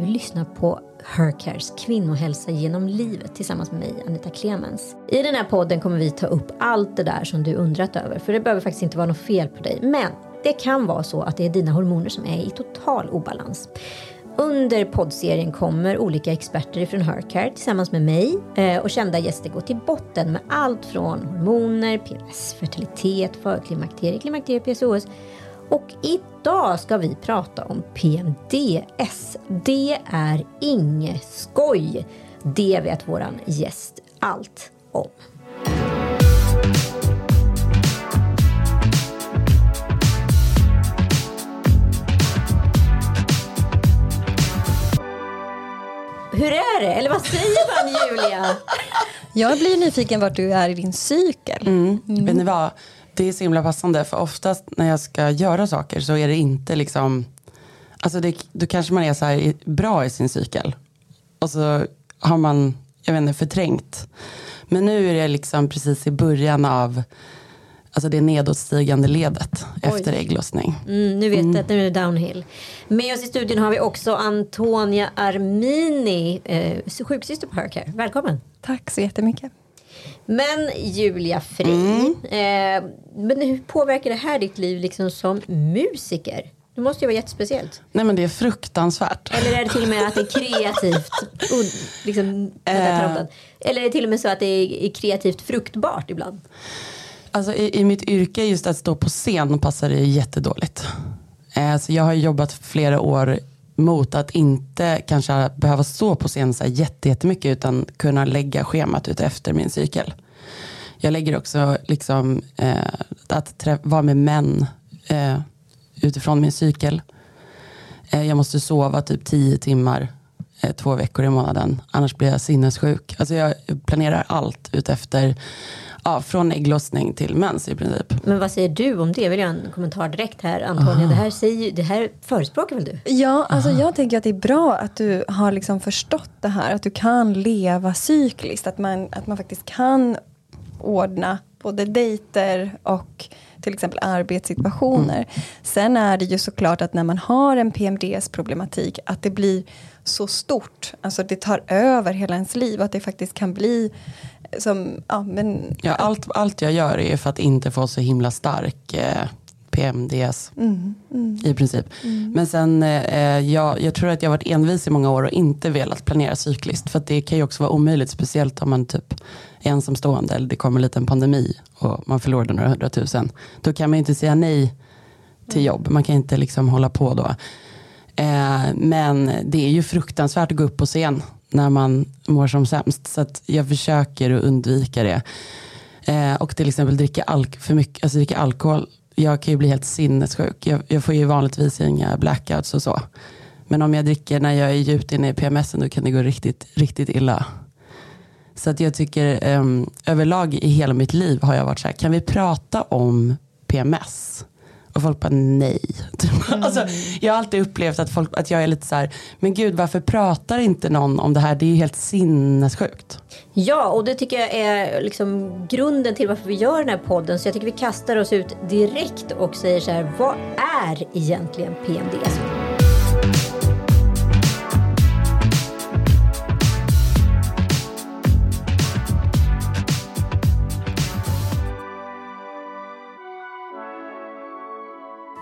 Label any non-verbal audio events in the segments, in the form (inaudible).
du lyssnar på Hercares kvinnohälsa genom livet tillsammans med mig, Anita Clemens. I den här podden kommer vi ta upp allt det där som du undrat över, för det behöver faktiskt inte vara något fel på dig. Men det kan vara så att det är dina hormoner som är i total obalans. Under poddserien kommer olika experter från Hercare tillsammans med mig eh, och kända gäster gå till botten med allt från hormoner, PMS, fertilitet, förklimakterie, klimakterie, PCOS och idag ska vi prata om PMDS. Det är inget skoj. Det vet våran gäst allt om. Hur är det? Eller vad säger man Julia? (laughs) Jag blir nyfiken vart du är i din cykel. Mm. Mm. Vet ni vad? Det är så himla passande för oftast när jag ska göra saker så är det inte liksom, alltså det, då kanske man är så här bra i sin cykel. Och så har man, jag vet inte, förträngt. Men nu är det liksom precis i början av Alltså det nedåtstigande ledet Oj. efter ägglossning. Mm, nu vet mm. att nu är det downhill. Med oss i studion har vi också Antonia Armini, eh, sjuksyster på Hercare. Välkommen. Tack så jättemycket. Men Julia Fri, mm. eh, men hur påverkar det här ditt liv liksom som musiker? Det måste ju vara jättespeciellt. Nej men det är fruktansvärt. Eller är det till och med att det är kreativt? liksom, äh. Eller är det till och med så att det är kreativt fruktbart ibland? Alltså i, i mitt yrke just att stå på scen passar det jättedåligt. Alltså jag har jobbat flera år mot att inte kanske behöva stå på scen så här jättemycket utan kunna lägga schemat ut efter min cykel. Jag lägger också liksom eh, att vara med män eh, utifrån min cykel. Eh, jag måste sova typ tio timmar eh, två veckor i månaden annars blir jag sinnessjuk. Alltså jag planerar allt utefter ja, från ägglossning till mens i princip. Men vad säger du om det? Jag vill göra en kommentar direkt här Antonija. Det här, säger, det här förespråkar väl du? Ja, alltså jag tänker att det är bra att du har liksom förstått det här. Att du kan leva cykliskt. Att man, att man faktiskt kan ordna både dejter och till exempel arbetssituationer. Mm. Sen är det ju såklart att när man har en PMDS problematik att det blir så stort, alltså det tar över hela ens liv, att det faktiskt kan bli som, ja, men, ja, allt, allt jag gör är för att inte få så himla stark eh, PMDS mm, mm, i princip. Mm. Men sen, eh, jag, jag tror att jag varit envis i många år och inte velat planera cykliskt. För det kan ju också vara omöjligt, speciellt om man typ är ensamstående eller det kommer en liten pandemi och man förlorade några hundratusen. Då kan man inte säga nej till jobb. Man kan inte liksom hålla på då. Eh, men det är ju fruktansvärt att gå upp på scen när man mår som sämst. Så jag försöker att undvika det. Eh, och till exempel dricka, alk för mycket, alltså dricka alkohol. Jag kan ju bli helt sinnessjuk. Jag, jag får ju vanligtvis inga blackouts och så. Men om jag dricker när jag är djupt inne i PMS då kan det gå riktigt, riktigt illa. Så att jag tycker um, överlag i hela mitt liv har jag varit så här, kan vi prata om PMS? Och folk bara nej. (laughs) Mm. Alltså, jag har alltid upplevt att, folk, att jag är lite så här, men gud varför pratar inte någon om det här? Det är ju helt sinnessjukt. Ja, och det tycker jag är liksom grunden till varför vi gör den här podden. Så jag tycker vi kastar oss ut direkt och säger så här, vad är egentligen PMDS?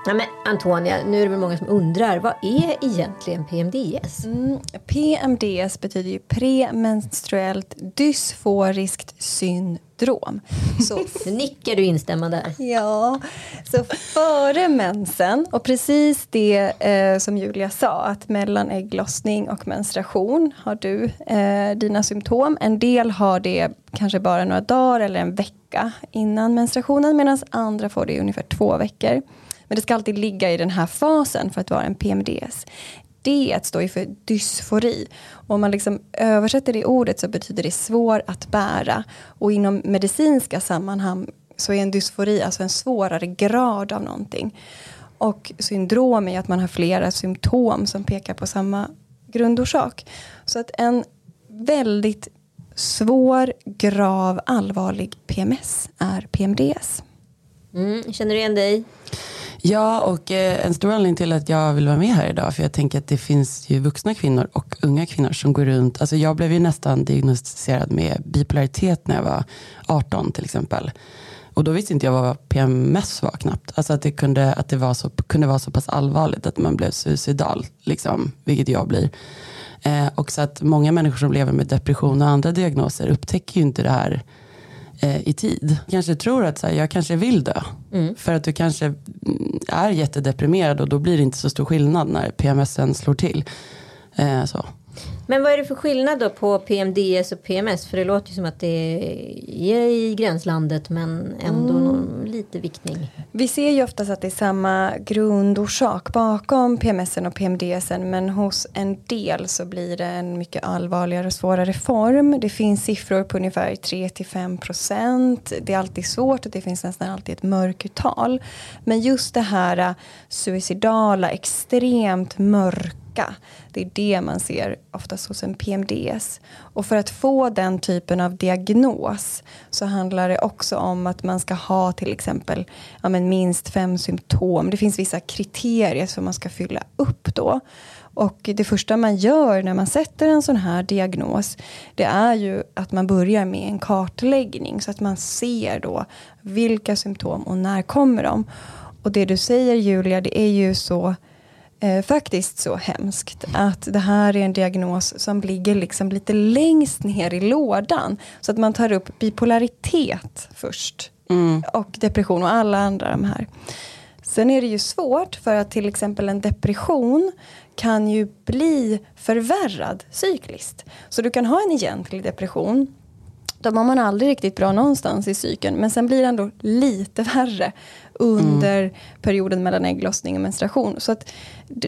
Ja, men Antonia, nu är det väl många som undrar, vad är egentligen PMDS? Mm, PMDS betyder ju premenstruellt dysforiskt syndrom. Så (laughs) nickar du instämmande. Ja, så före mensen och precis det eh, som Julia sa att mellan ägglossning och menstruation har du eh, dina symptom. En del har det kanske bara några dagar eller en vecka innan menstruationen medan andra får det i ungefär två veckor. Men det ska alltid ligga i den här fasen för att vara en PMDS. D står ju för dysfori. Och om man liksom översätter det ordet så betyder det svår att bära. Och inom medicinska sammanhang så är en dysfori alltså en svårare grad av någonting. Och syndrom är att man har flera symptom som pekar på samma grundorsak. Så att en väldigt svår, grav, allvarlig PMS är PMDS. Mm, känner du igen dig? Ja, och eh, en stor anledning till att jag vill vara med här idag, för jag tänker att det finns ju vuxna kvinnor och unga kvinnor som går runt, alltså jag blev ju nästan diagnostiserad med bipolaritet när jag var 18 till exempel. Och då visste inte jag vad PMS var knappt. Alltså att det kunde, att det var så, kunde vara så pass allvarligt att man blev suicidal, liksom, vilket jag blir. Eh, och så att många människor som lever med depression och andra diagnoser upptäcker ju inte det här eh, i tid. Kanske tror att så här, jag kanske vill dö. Mm. För att du kanske mm, är jättedeprimerad och då blir det inte så stor skillnad när PMSen slår till. Eh, så. Men vad är det för skillnad då på PMDS och PMS? För det låter ju som att det är i gränslandet men ändå mm. någon, lite viktning. Vi ser ju oftast att det är samma grundorsak bakom PMSen och PMDSen men hos en del så blir det en mycket allvarligare och svårare form. Det finns siffror på ungefär 3-5 procent. Det är alltid svårt och det finns nästan alltid ett mörkertal. Men just det här suicidala, extremt mörka vecka. Det är det man ser oftast hos en PMDS. Och för att få den typen av diagnos så handlar det också om att man ska ha till exempel ja, men minst fem symptom. Det finns vissa kriterier som man ska fylla upp då. Och det första man gör när man sätter en sån här diagnos det är ju att man börjar med en kartläggning så att man ser då vilka symptom och när kommer de. Och det du säger Julia, det är ju så eh, faktiskt så hemskt att det här är en diagnos som ligger liksom lite längst ner i lådan. Så att man tar upp bipolaritet först. Mm. Och depression och alla andra de här. Sen är det ju svårt för att till exempel en depression kan ju bli förvärrad cykliskt. Så du kan ha en egentlig depression då mår man aldrig riktigt bra någonstans i cykeln. Men sen blir det ändå lite värre under mm. perioden mellan ägglossning och menstruation. Så att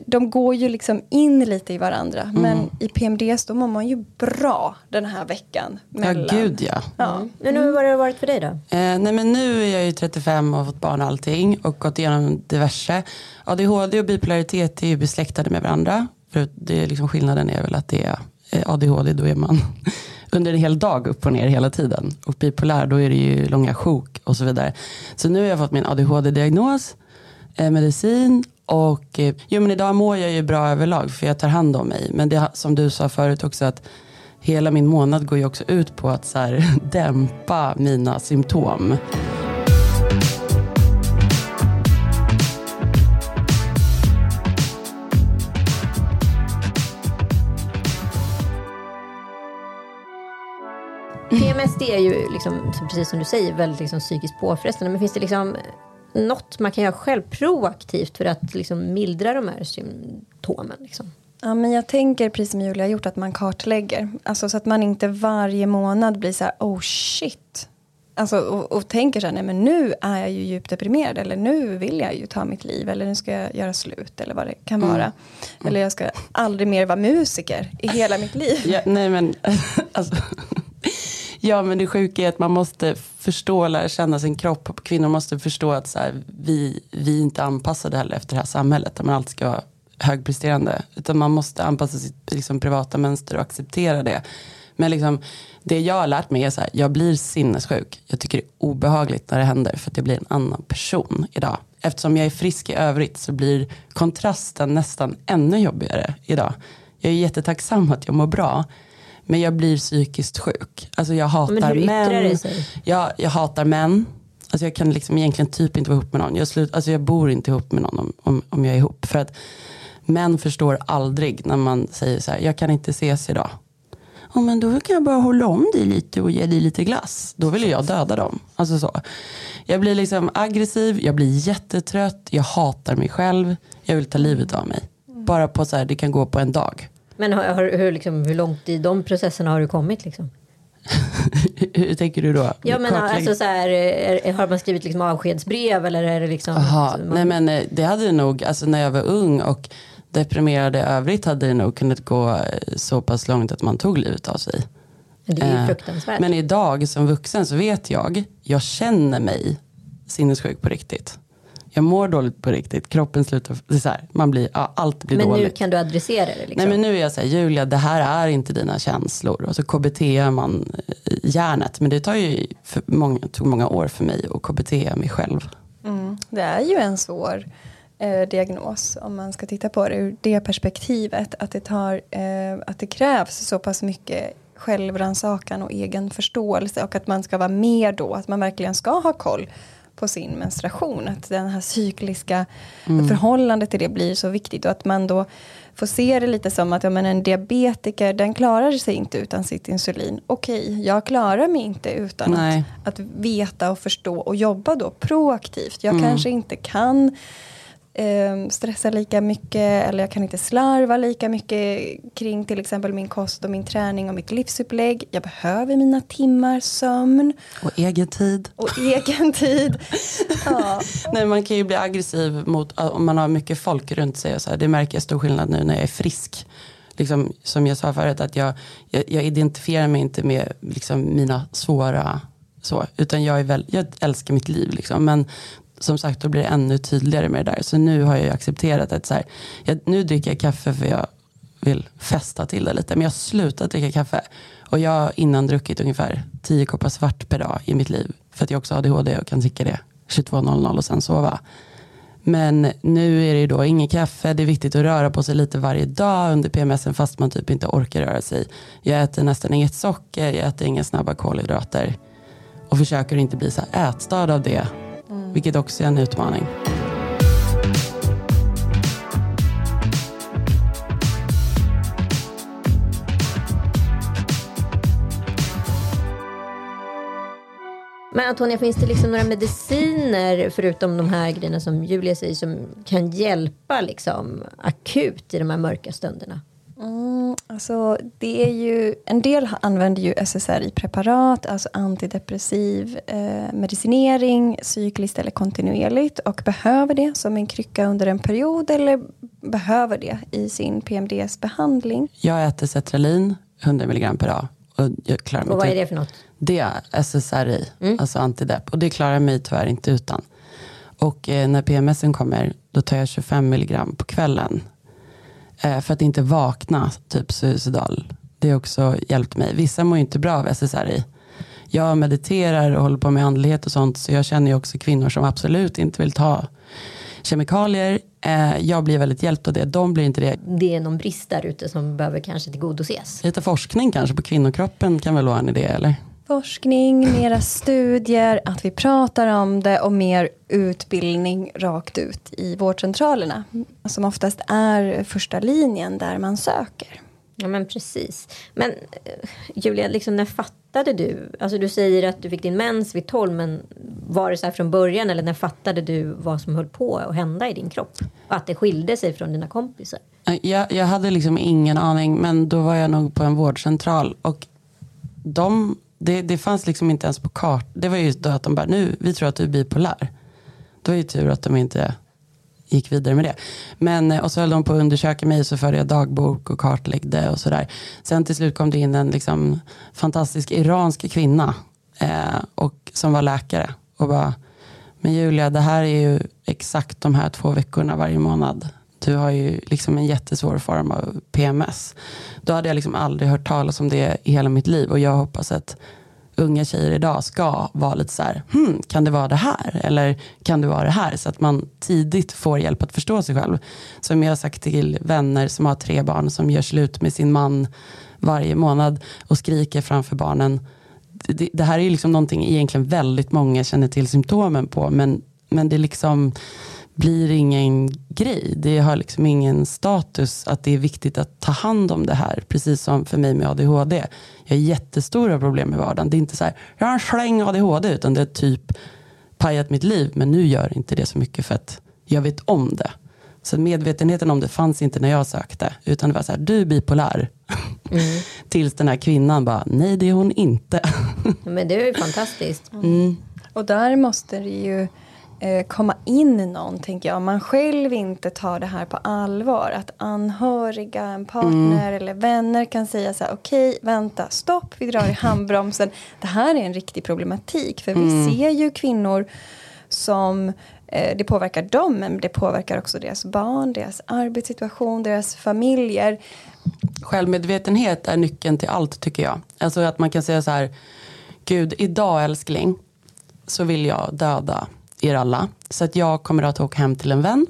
de går ju liksom in lite i varandra. Mm. Men i PMDS då mår man ju bra den här veckan. Mellan. Ja, gud ja. ja. Mm. Men hur har det varit för dig då? Eh, nej men nu är jag ju 35 och har fått barn och allting och gått igenom diverse. ADHD och bipolaritet är ju besläktade med varandra. För det är liksom skillnaden är väl att det är eh, ADHD, då är man under en hel dag upp och ner hela tiden. Och bipolär, då är det ju långa sjok och så vidare. Så nu har jag fått min ADHD-diagnos, eh, medicin och eh, jo, men idag mår jag ju bra överlag för jag tar hand om mig. Men det som du sa förut också att hela min månad går ju också ut på att så här, (laughs) dämpa mina symptom. PMS är ju, liksom, precis som du säger, väldigt liksom, psykiskt påfrestande. Men finns det liksom något man kan göra själv proaktivt för att liksom, mildra de här symptomen? Liksom? Ja, men jag tänker, precis som Julia har gjort, att man kartlägger. Alltså, så att man inte varje månad blir så här, oh shit. Alltså, och, och tänker så här, nej men nu är jag ju djupt deprimerad. Eller nu vill jag ju ta mitt liv. Eller nu ska jag göra slut. Eller vad det kan mm. vara. Mm. Eller jag ska aldrig mer vara musiker i hela mitt liv. Ja, nej men, (laughs) alltså. Ja men det sjuka är att man måste förstå och lära känna sin kropp. Kvinnor måste förstå att så här, vi, vi är inte anpassade heller efter det här samhället där man alltid ska vara högpresterande. Utan man måste anpassa sitt liksom, privata mönster och acceptera det. Men liksom, det jag har lärt mig är så här, jag blir sinnessjuk. Jag tycker det är obehagligt när det händer för att jag blir en annan person idag. Eftersom jag är frisk i övrigt så blir kontrasten nästan ännu jobbigare idag. Jag är jättetacksam att jag mår bra. Men jag blir psykiskt sjuk. Alltså jag hatar män. Jag, jag hatar män. Alltså jag kan liksom egentligen typ inte vara ihop med någon. Jag, slut, alltså jag bor inte ihop med någon om, om, om jag är ihop. För att män förstår aldrig när man säger så här, jag kan inte ses idag. Oh, men då kan jag bara hålla om dig lite och ge dig lite glass. Då vill jag döda dem. Alltså så. Jag blir liksom aggressiv, jag blir jättetrött, jag hatar mig själv. Jag vill ta livet av mig. Bara på så här, det kan gå på en dag. Men har, har, hur, liksom, hur långt i de processerna har du kommit? Liksom? (laughs) hur tänker du då? Ja, men, alltså, så här, är, har man skrivit liksom avskedsbrev eller är det liksom? Aha, man... Nej men eh, det hade nog, alltså när jag var ung och deprimerad i övrigt hade det nog kunnat gå eh, så pass långt att man tog livet av sig. Det är ju eh, fruktansvärt. Men idag som vuxen så vet jag, jag känner mig sinnessjuk på riktigt jag mår dåligt på riktigt, kroppen slutar, så här, man blir, ja, allt blir men dåligt. Men nu kan du adressera det? Liksom. Nej men nu är jag så här, Julia det här är inte dina känslor. Och så KBT man hjärnet, men det tar ju för många, tog många år för mig att KBT mig själv. Mm. Det är ju en svår eh, diagnos om man ska titta på det ur det perspektivet. Att det, tar, eh, att det krävs så pass mycket självrannsakan och egen förståelse och att man ska vara med då, att man verkligen ska ha koll på sin menstruation. Att den här cykliska mm. förhållandet till det blir så viktigt och att man då får se det lite som att ja, men en diabetiker den klarar sig inte utan sitt insulin. Okej, jag klarar mig inte utan att, att veta och förstå och jobba då proaktivt. Jag mm. kanske inte kan eh, stressa lika mycket eller jag kan inte slarva lika mycket kring till exempel min kost och min träning och mitt livsupplägg. Jag behöver mina timmar sömn. Och egen tid. Och egen tid. (laughs) ja. Nej, man kan ju bli aggressiv mot, om man har mycket folk runt sig. Och så här. Det märker jag stor skillnad nu när jag är frisk. Liksom, som jag sa förut, att jag, jag, jag identifierar mig inte med liksom, mina svåra så, utan jag, är väl, jag älskar mitt liv. Liksom. Men som sagt då blir det ännu tydligare med det där. Så nu har jag ju accepterat att så här, jag, nu dricker jag kaffe för jag vill festa till det lite. Men jag har slutat dricka kaffe. Och jag har innan druckit ungefär 10 koppar svart per dag i mitt liv. För att jag också har ADHD och kan dricka det 22.00 och sen sova. Men nu är det ju då inget kaffe, det är viktigt att röra på sig lite varje dag under PMSen fast man typ inte orkar röra sig. Jag äter nästan inget socker, jag äter inga snabba kolhydrater. Och försöker inte bli så ätstörd av det vilket också är en utmaning. Men Antonia, finns det liksom några mediciner förutom de här grejerna som Julia säger som kan hjälpa liksom akut i de här mörka stunderna? Mm, alltså det är ju, en del använder ju SSRI-preparat, alltså antidepressiv eh, medicinering, cykliskt eller kontinuerligt och behöver det som en krycka under en period eller behöver det i sin PMDS-behandling. Jag äter Cetralin 100 mg per dag. Och, jag klarar mig och vad är det för något? Det är SSRI, mm. alltså antidepp. Och det klarar jag mig tyvärr inte utan. Och eh, när PMSen kommer, då tar jag 25 mg på kvällen för att inte vakna typ suicidal. Det har också hjälpt mig. Vissa mår inte bra av SSRI. Jag mediterar och håller på med andlighet och sånt. Så jag känner ju också kvinnor som absolut inte vill ta kemikalier. Eh, jag blir väldigt hjälpt av det. De blir inte det. Det är någon brist där ute som behöver kanske tillgodoses. Lite forskning kanske på kvinnokroppen kan väl vara en idé eller? Forskning, mera studier, att vi pratar om det och mer utbildning rakt ut i vårdcentralerna. Som oftast är första linjen där man söker. Ja men precis. Men eh, Julia, liksom, när fattade du? Alltså du säger att du fick din mens vid 12 men var det så här från början eller när fattade du vad som höll på att hända i din kropp? Och att det skilde sig från dina kompisar? Jag, jag hade liksom ingen aning men då var jag nog på en vårdcentral och de det, det fanns liksom inte ens på kart. Det var ju då att de bara, nu, vi tror att du är bipolär. Då är ju tur att de inte gick vidare med det. Men, eh, och så höll de på att undersöka mig så förde jag dagbok och kartläggde och sådär. Sen till slut kom det in en liksom, fantastisk iransk kvinna eh, och, som var läkare och bara, men Julia det här är ju exakt de här två veckorna varje månad. Du har ju liksom en jättesvår form av PMS. Då hade jag liksom aldrig hört talas om det i hela mitt liv och jag hoppas att unga tjejer idag ska vara lite så här, hmm, kan det vara det här? Eller kan det vara det här? Så att man tidigt får hjälp att förstå sig själv. Som jag har sagt till vänner som har tre barn som gör slut med sin man varje månad och skriker framför barnen. Det, det här är liksom någonting egentligen väldigt många känner till symptomen på men, men det liksom blir ingen grej. Det har liksom ingen status att det är viktigt att ta hand om det här. Precis som för mig med ADHD. Jag har jättestora problem i vardagen. Det är inte så här, jag har en släng ADHD, utan det är typ pajat mitt liv. Men nu gör inte det så mycket för att jag vet om det. Så medvetenheten om det fanns inte när jag sökte. Utan det var så här, du är bipolär. Mm. (laughs) Tills den här kvinnan bara, nej det är hon inte. (laughs) Men det är ju fantastiskt. Mm. Och där måste det ju komma in någon, tänker jag. Om man själv inte tar det här på allvar. Att anhöriga, en partner mm. eller vänner kan säga så här, okej, okay, vänta, stopp, vi drar i (laughs) handbromsen. Det här är en riktig problematik. För mm. vi ser ju kvinnor som eh, det påverkar dem, men det påverkar också deras barn, deras arbetssituation, deras familjer. Självmedvetenhet är nyckeln till allt tycker jag. Alltså att man kan säga så här, Gud, idag älskling så vill jag döda er alla. Så att jag kommer att åka hem till en vän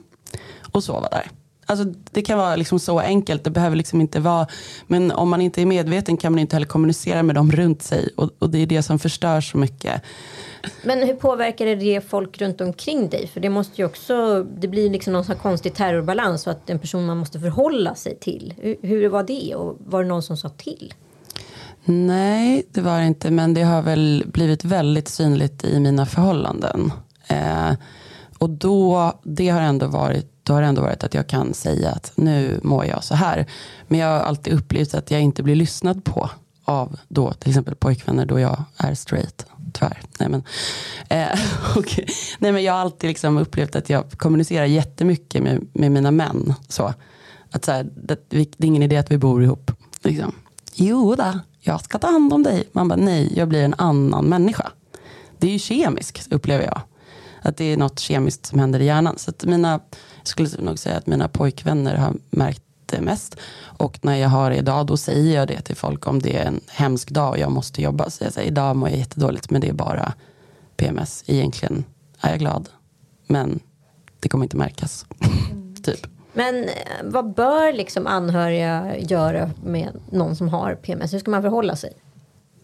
och sova där. Alltså, det kan vara liksom så enkelt, det behöver liksom inte vara, men om man inte är medveten kan man inte heller kommunicera med dem runt sig och, och det är det som förstör så mycket. Men hur påverkar det folk runt omkring dig? För det måste ju också, det blir liksom någon sån konstig terrorbalans och att en person man måste förhålla sig till. Hur, hur var det och var det någon som sa till? Nej, det var det inte, men det har väl blivit väldigt synligt i mina förhållanden. Eh, och då, det har ändå varit, då har det ändå varit att jag kan säga att nu mår jag så här. Men jag har alltid upplevt att jag inte blir lyssnad på av då till exempel pojkvänner då jag är straight. Tyvärr. Nej, men, eh, (laughs) okay. Nej, men jag har alltid liksom upplevt att jag kommunicerar jättemycket med, med mina män. Så, att så här, det, det, är ingen idé att vi bor ihop. Liksom. Jo då, jag ska ta hand om dig. Man bara, nej, jag blir en annan människa. Det är ju kemiskt, upplever jag. Att det är något kemiskt som händer i hjärnan. Så att mina, jag skulle nog säga att mina pojkvänner har märkt det mest. Och när jag har det idag, då säger jag det till folk om det är en hemsk dag och jag måste jobba. Så jag säger, idag mår jag jättedåligt, men det är bara PMS. Egentligen är jag glad, men det kommer inte märkas. Mm. (laughs) typ. Men eh, vad bör liksom anhöriga göra med någon som har PMS? Hur ska man förhålla sig?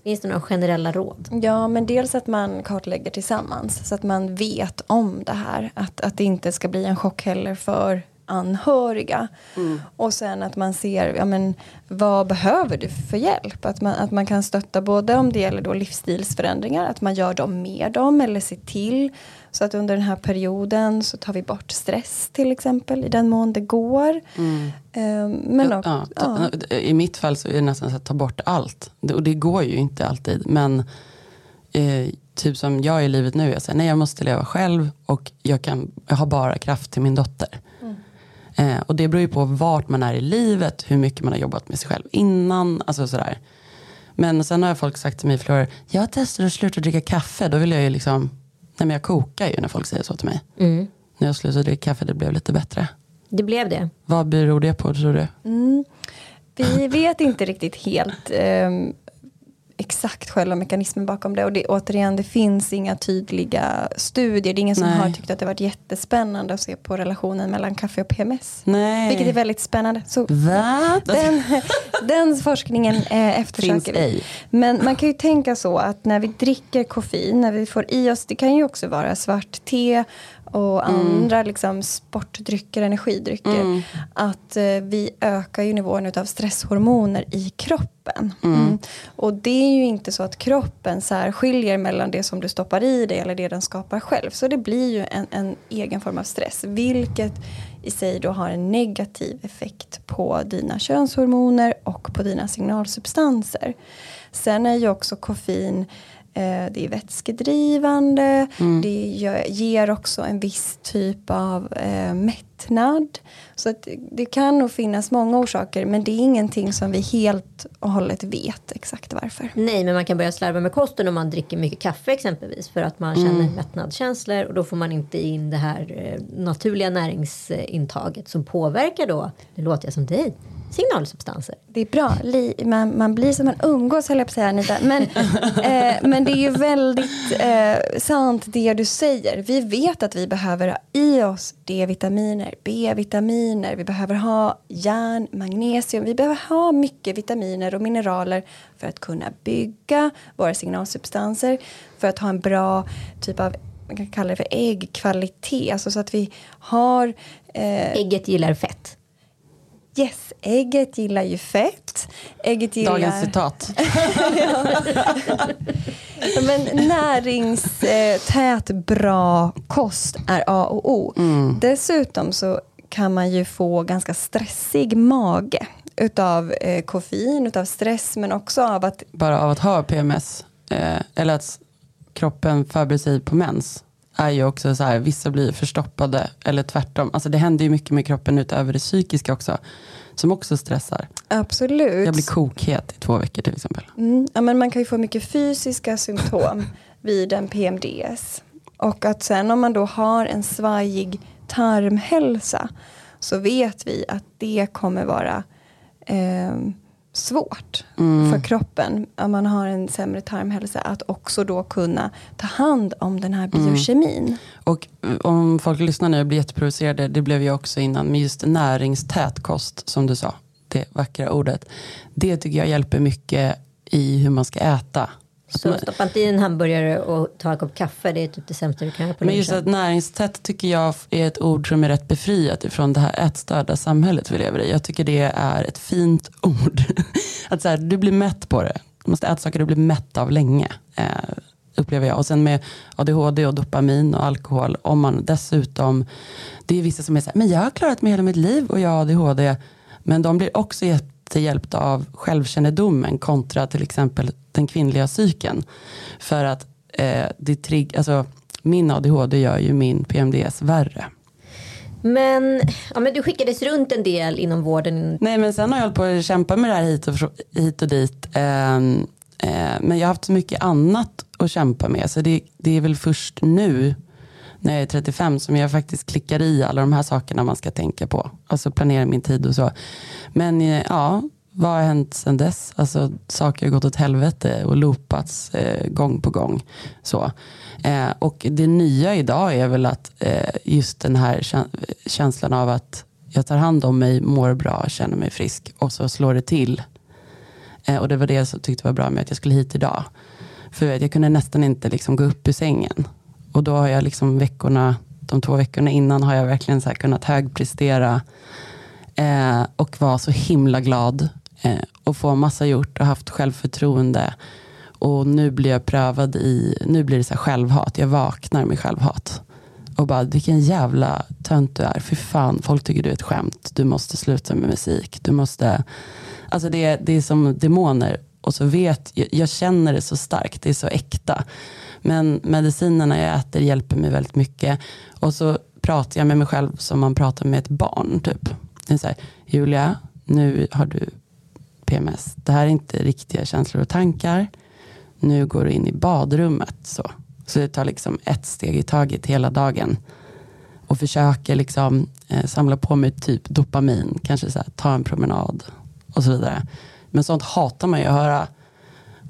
Finns det några generella råd? Ja, men dels att man kartlägger tillsammans så att man vet om det här. Att, att det inte ska bli en chock heller för anhöriga. Mm. Och sen att man ser, ja men vad behöver du för hjälp? Att man, att man kan stötta både om det gäller då livsstilsförändringar, att man gör dem med dem eller ser till så att under den här perioden så tar vi bort stress till exempel i den mån det går. Mm. Um, men ja, också, ja. I mitt fall så är det nästan så att ta bort allt. Och det går ju inte alltid. Men eh, typ som jag i livet nu, jag säger nej jag måste leva själv och jag, kan, jag har bara kraft till min dotter. Mm. Eh, och det beror ju på vart man är i livet, hur mycket man har jobbat med sig själv innan. Alltså sådär. Men sen har folk sagt till mig flera jag testade att sluta dricka kaffe. Då vill jag ju liksom, nej men jag kokar ju när folk säger så till mig. Mm. När jag slutade dricka kaffe, det blev lite bättre. Det blev det. Vad beror det på tror du? Mm. Vi vet inte riktigt helt. Um, exakt själva mekanismen bakom det. Och det, återigen, det finns inga tydliga studier. Det är ingen som Nej. har tyckt att det varit jättespännande att se på relationen mellan kaffe och PMS. Nej. Vilket är väldigt spännande. Så Va? Den, (laughs) den forskningen eh, eftersöker vi. Men man kan ju tänka så att när vi dricker koffein, när vi får i oss, det kan ju också vara svart te och mm. andra mm. liksom, sportdrycker, energidrycker. Mm. Att eh, vi ökar ju nivån av stresshormoner i kroppen. Mm. mm. Och det är ju inte så att kroppen särskiljer mellan det som du stoppar i dig eller det den skapar själv. Så det blir ju en, en egen form av stress. Vilket i sig då har en negativ effekt på dina könshormoner och på dina signalsubstanser. Sen är ju också koffein det är vätskedrivande, mm. det ger också en viss typ av eh, mättnad. Så att det kan nog finnas många orsaker men det är ingenting som vi helt och hållet vet exakt varför. Nej men man kan börja slarva med kosten om man dricker mycket kaffe exempelvis för att man känner mm. mättnadskänslor och då får man inte in det här eh, naturliga näringsintaget som påverkar då, nu låter jag som dig, signalsubstanser. Det är bra. Man, man blir som man umgås höll jag på att säga Anita. Men, (laughs) eh, men det är ju väldigt eh, sant det du säger. Vi vet att vi behöver ha i oss D-vitaminer, B-vitaminer. Vi behöver ha järn, magnesium. Vi behöver ha mycket vitaminer och mineraler för att kunna bygga våra signalsubstanser. För att ha en bra typ av man kan kalla det för äggkvalitet. Alltså så att vi har... Eh, Ägget gillar fett. Yes, ägget gillar ju fett. Ägget gillar... Dagens citat. (laughs) (laughs) Men näringstät, bra kost är A och O. Mm. Dessutom så kan man ju få ganska stressig mage utav eh, koffein, utav stress men också av att... Bara av att ha PMS, eh, eller att kroppen förbereder sig på mens är ju också så här, vissa blir förstoppade eller tvärtom. Alltså det händer ju mycket med kroppen utöver det psykiska också. Som också stressar. Absolut. Jag blir kokhet i två veckor till exempel. Mm, ja, men man kan ju få mycket fysiska symptom (laughs) vid en PMDS. Och att sen om man då har en svajig tarmhälsa så vet vi att det kommer vara eh, svårt mm. för kroppen, om man har en sämre tarmhälsa, att också då kunna ta hand om den här mm. biokemin. Mm. Och om folk lyssnar nu och blir jätteprovocerade, det blev jag också innan, men just näringstät kost, som du sa, det vackra ordet, det tycker jag hjälper mycket i hur man ska äta. Så stoppa inte i en hamburgare och ta en kopp kaffe, det är typ det sämsta du kan göra på Men just att näringstätt tycker jag är ett ord som är rätt befriat ifrån det här ätstörda samhället vi lever i. Jag tycker det är ett fint (laughs) ord. att så här, du blir mätt på det. Du måste äta saker du blir mätt av länge. Eh, upplever jag. Och sen med ADHD och dopamin och alkohol. Om man dessutom, det är vissa som är så här, men jag har klarat mig hela mitt liv och jag har ADHD. Men de blir också jättehjälpta av självkännedomen kontra till exempel den kvinnliga psyken. För att eh, det trigg, alltså, min ADHD gör ju min PMDS värre. Men, ja, men du skickades runt en del inom vården. Nej men sen har jag hållit på att kämpa med det här hit och, hit och dit. Eh, eh, men jag har haft så mycket annat att kämpa med. Så det, det är väl först nu när jag är 35 som jag faktiskt klickar i alla de här sakerna man ska tänka på. Alltså planera min tid och så. Men eh, ja, vad har hänt sedan dess? Alltså, saker har gått åt helvete och loopats eh, gång på gång. Så. Eh, och det nya idag är väl att eh, just den här känslan av att jag tar hand om mig, mår bra, känner mig frisk och så slår det till. Eh, och det var det jag tyckte var bra med att jag skulle hit idag. För jag kunde nästan inte liksom gå upp ur sängen. Och då har jag liksom veckorna, de två veckorna innan har jag verkligen så kunnat högprestera eh, och vara så himla glad eh, och få massa gjort och haft självförtroende. Och nu blir jag prövad i, nu blir det så självhat. Jag vaknar med självhat. Och bara, vilken jävla tönt du är. Fy fan, folk tycker du är ett skämt. Du måste sluta med musik. Du måste... Alltså det, det är som demoner. Och så vet, jag, jag känner det så starkt, det är så äkta. Men medicinerna jag äter hjälper mig väldigt mycket. Och så pratar jag med mig själv som man pratar med ett barn. Typ. Det är så här, Julia, nu har du PMS. Det här är inte riktiga känslor och tankar. Nu går du in i badrummet. Så, så det tar liksom ett steg i taget hela dagen. Och försöker liksom, eh, samla på mig typ dopamin. Kanske så här, ta en promenad och så vidare. Men sånt hatar man ju att höra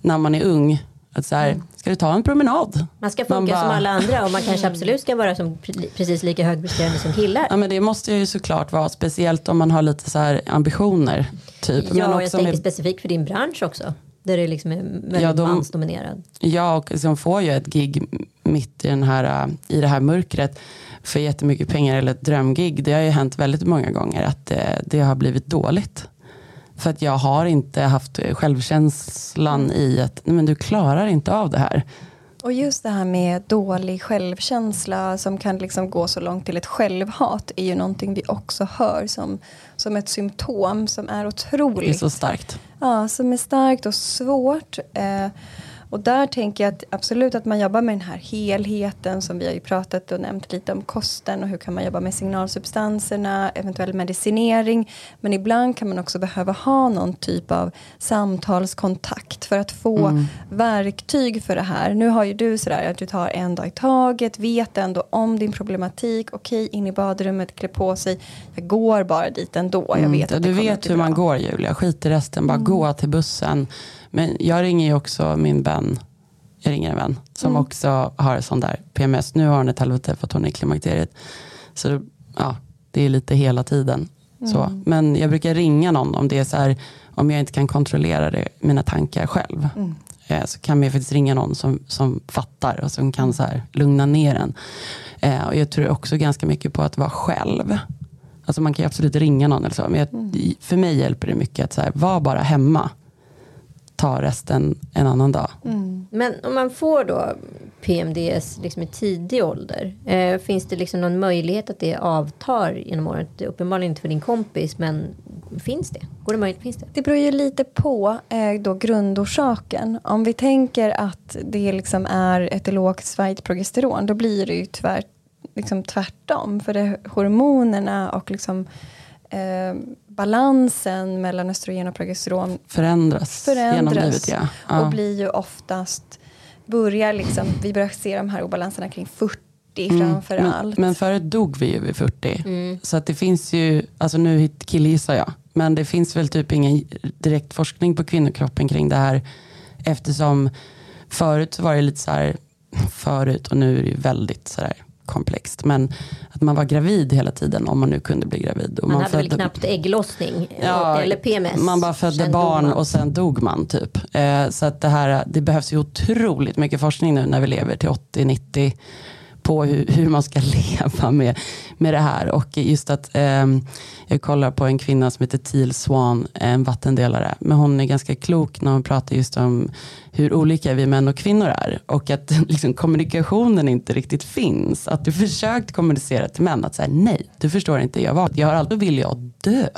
när man är ung. Att så här, mm. ska du ta en promenad? Man ska funka man bara, som alla andra och man kanske absolut ska vara som, precis lika högpresterande som killar. Ja men det måste ju såklart vara, speciellt om man har lite så här ambitioner. Typ. Ja, men också jag tänker med, specifikt för din bransch också. Där det liksom är väldigt ja, de, mansdominerad. Ja, och liksom får ju ett gig mitt i, den här, i det här mörkret för jättemycket pengar eller ett drömgig. Det har ju hänt väldigt många gånger att det, det har blivit dåligt. För att jag har inte haft självkänslan i att nej, men du klarar inte av det här. Och just det här med dålig självkänsla som kan liksom gå så långt till ett självhat är ju någonting vi också hör som, som ett symptom som är otroligt. Det är så starkt. Ja, som är starkt och svårt. Eh, och där tänker jag att absolut att man jobbar med den här helheten som vi har ju pratat och nämnt lite om kosten och hur kan man jobba med signalsubstanserna, eventuell medicinering. Men ibland kan man också behöva ha någon typ av samtalskontakt för att få mm. verktyg för det här. Nu har ju du sådär att du tar en dag i taget, vet ändå om din problematik, okej in i badrummet, klä på sig, jag går bara dit ändå. Jag mm. vet mm. att du vet hur bra. man går Julia, skit i resten, bara mm. gå till bussen men jag ringer ju också min vän, jag ringer en vän som mm. också har sån där PMS. Nu har hon ett helvete för att hon är i klimakteriet. Så ja, det är lite hela tiden. Mm. Så. Men jag brukar ringa någon om det är så här, om jag inte kan kontrollera det, mina tankar själv. Mm. Eh, så kan man faktiskt ringa någon som, som fattar och som kan så här, lugna ner en. Eh, och jag tror också ganska mycket på att vara själv. Alltså man kan ju absolut ringa någon eller så. Men jag, mm. för mig hjälper det mycket att så här, vara bara hemma ta resten en annan dag. Mm. Men om man får då PMDS liksom i tidig ålder, eh, finns det liksom någon möjlighet att det avtar genom året? Uppenbarligen inte för din kompis, men finns det? Går det möjligt? Finns det? det beror ju lite på eh, då grundorsaken. Om vi tänker att det liksom är ett lågt svajt progesteron, då blir det ju tyvärr liksom tvärtom. För det hormonerna och liksom eh, balansen mellan östrogen och progesteron förändras, förändras genom livet. Ja. ja. Och blir ju oftast, börjar liksom, vi börjar se de här obalanserna kring 40 mm. framför men, allt. Men förut dog vi ju vid 40. Mm. Så att det finns ju, alltså nu killgissar jag, Men det finns väl typ ingen direkt forskning på kvinnokroppen kring det här. Eftersom förut var det lite så här, förut och nu är det väldigt så här komplext. Men att man var gravid hela tiden om man nu kunde bli gravid. Man, man hade födde, väl knappt ägglossning ja, eller PMS. Man bara födde barn och sen dog man typ. Eh, så att det här, det behövs ju otroligt mycket forskning nu när vi lever till 80-90 på hur, hur, man ska (laughs) leva med, med det här. Och just att eh, jag kollar på en kvinna som heter Teal Swan, en vattendelare. Men hon är ganska klok när hon pratar just om hur olika vi män och kvinnor är. Och att (laughs) liksom, kommunikationen inte riktigt finns. Att du försökt kommunicera till män att säga nej, du förstår inte, jag, var, jag har alltid vill jag dö.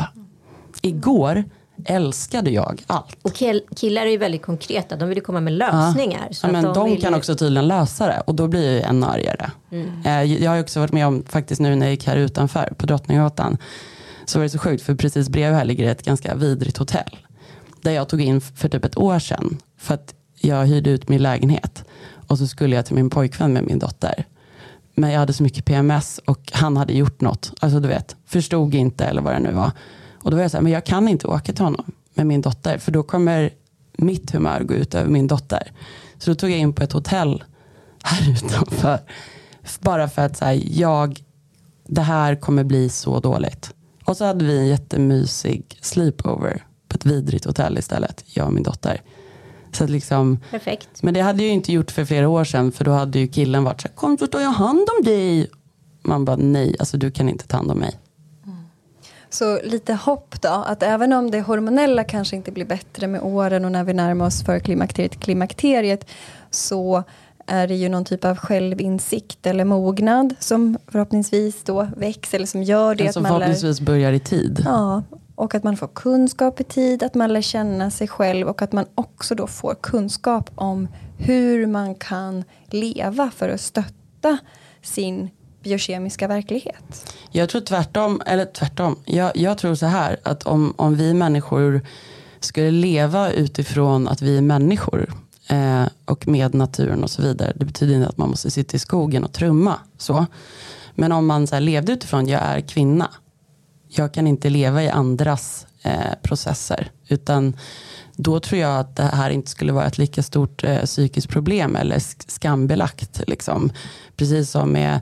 Igår älskade jag allt. Och killar är ju väldigt konkreta, de vill ju komma med lösningar. Ja. ja men de, de kan ju... också tydligen lösa det och då blir jag ännu argare. Mm. Eh, jag har också varit med om, faktiskt nu när jag gick här utanför på Drottninggatan, så var det så sjukt för precis bredvid här ligger ett ganska vidrigt hotell. Där jag tog in för typ ett år sedan för att jag hyrde ut min lägenhet. Och så skulle jag till min pojkvän med min dotter. Men jag hade så mycket PMS och han hade gjort något. Alltså du vet, förstod inte eller vad det nu var. Och då var jag så här, men jag kan inte åka till honom med min dotter. För då kommer mitt humör gå ut över min dotter. Så då tog jag in på ett hotell här (laughs) utanför. Bara för att så här, jag, det här kommer bli så dåligt. Och så hade vi en jättemysig sleepover på ett vidrigt hotell istället, jag och min dotter. Så liksom, Perfekt. Men det hade jag inte gjort för flera år sedan för då hade ju killen varit så här, kom så tar jag hand om dig. Man bara nej, alltså du kan inte ta hand om mig. Så lite hopp då, att även om det hormonella kanske inte blir bättre med åren och när vi närmar oss för klimakteriet, klimakteriet så är det ju någon typ av självinsikt eller mognad som förhoppningsvis då väcks eller som gör det. Som förhoppningsvis lär, börjar i tid. Ja, och att man får kunskap i tid, att man lär känna sig själv och att man också då får kunskap om hur man kan leva för att stötta sin biokemiska verklighet? Jag tror tvärtom, eller tvärtom. Jag, jag tror så här att om, om vi människor skulle leva utifrån att vi är människor eh, och med naturen och så vidare. Det betyder inte att man måste sitta i skogen och trumma. Så. Men om man så här, levde utifrån, jag är kvinna. Jag kan inte leva i andras eh, processer. Utan då tror jag att det här inte skulle vara ett lika stort eh, psykiskt problem eller skambelagt. Liksom. Precis som med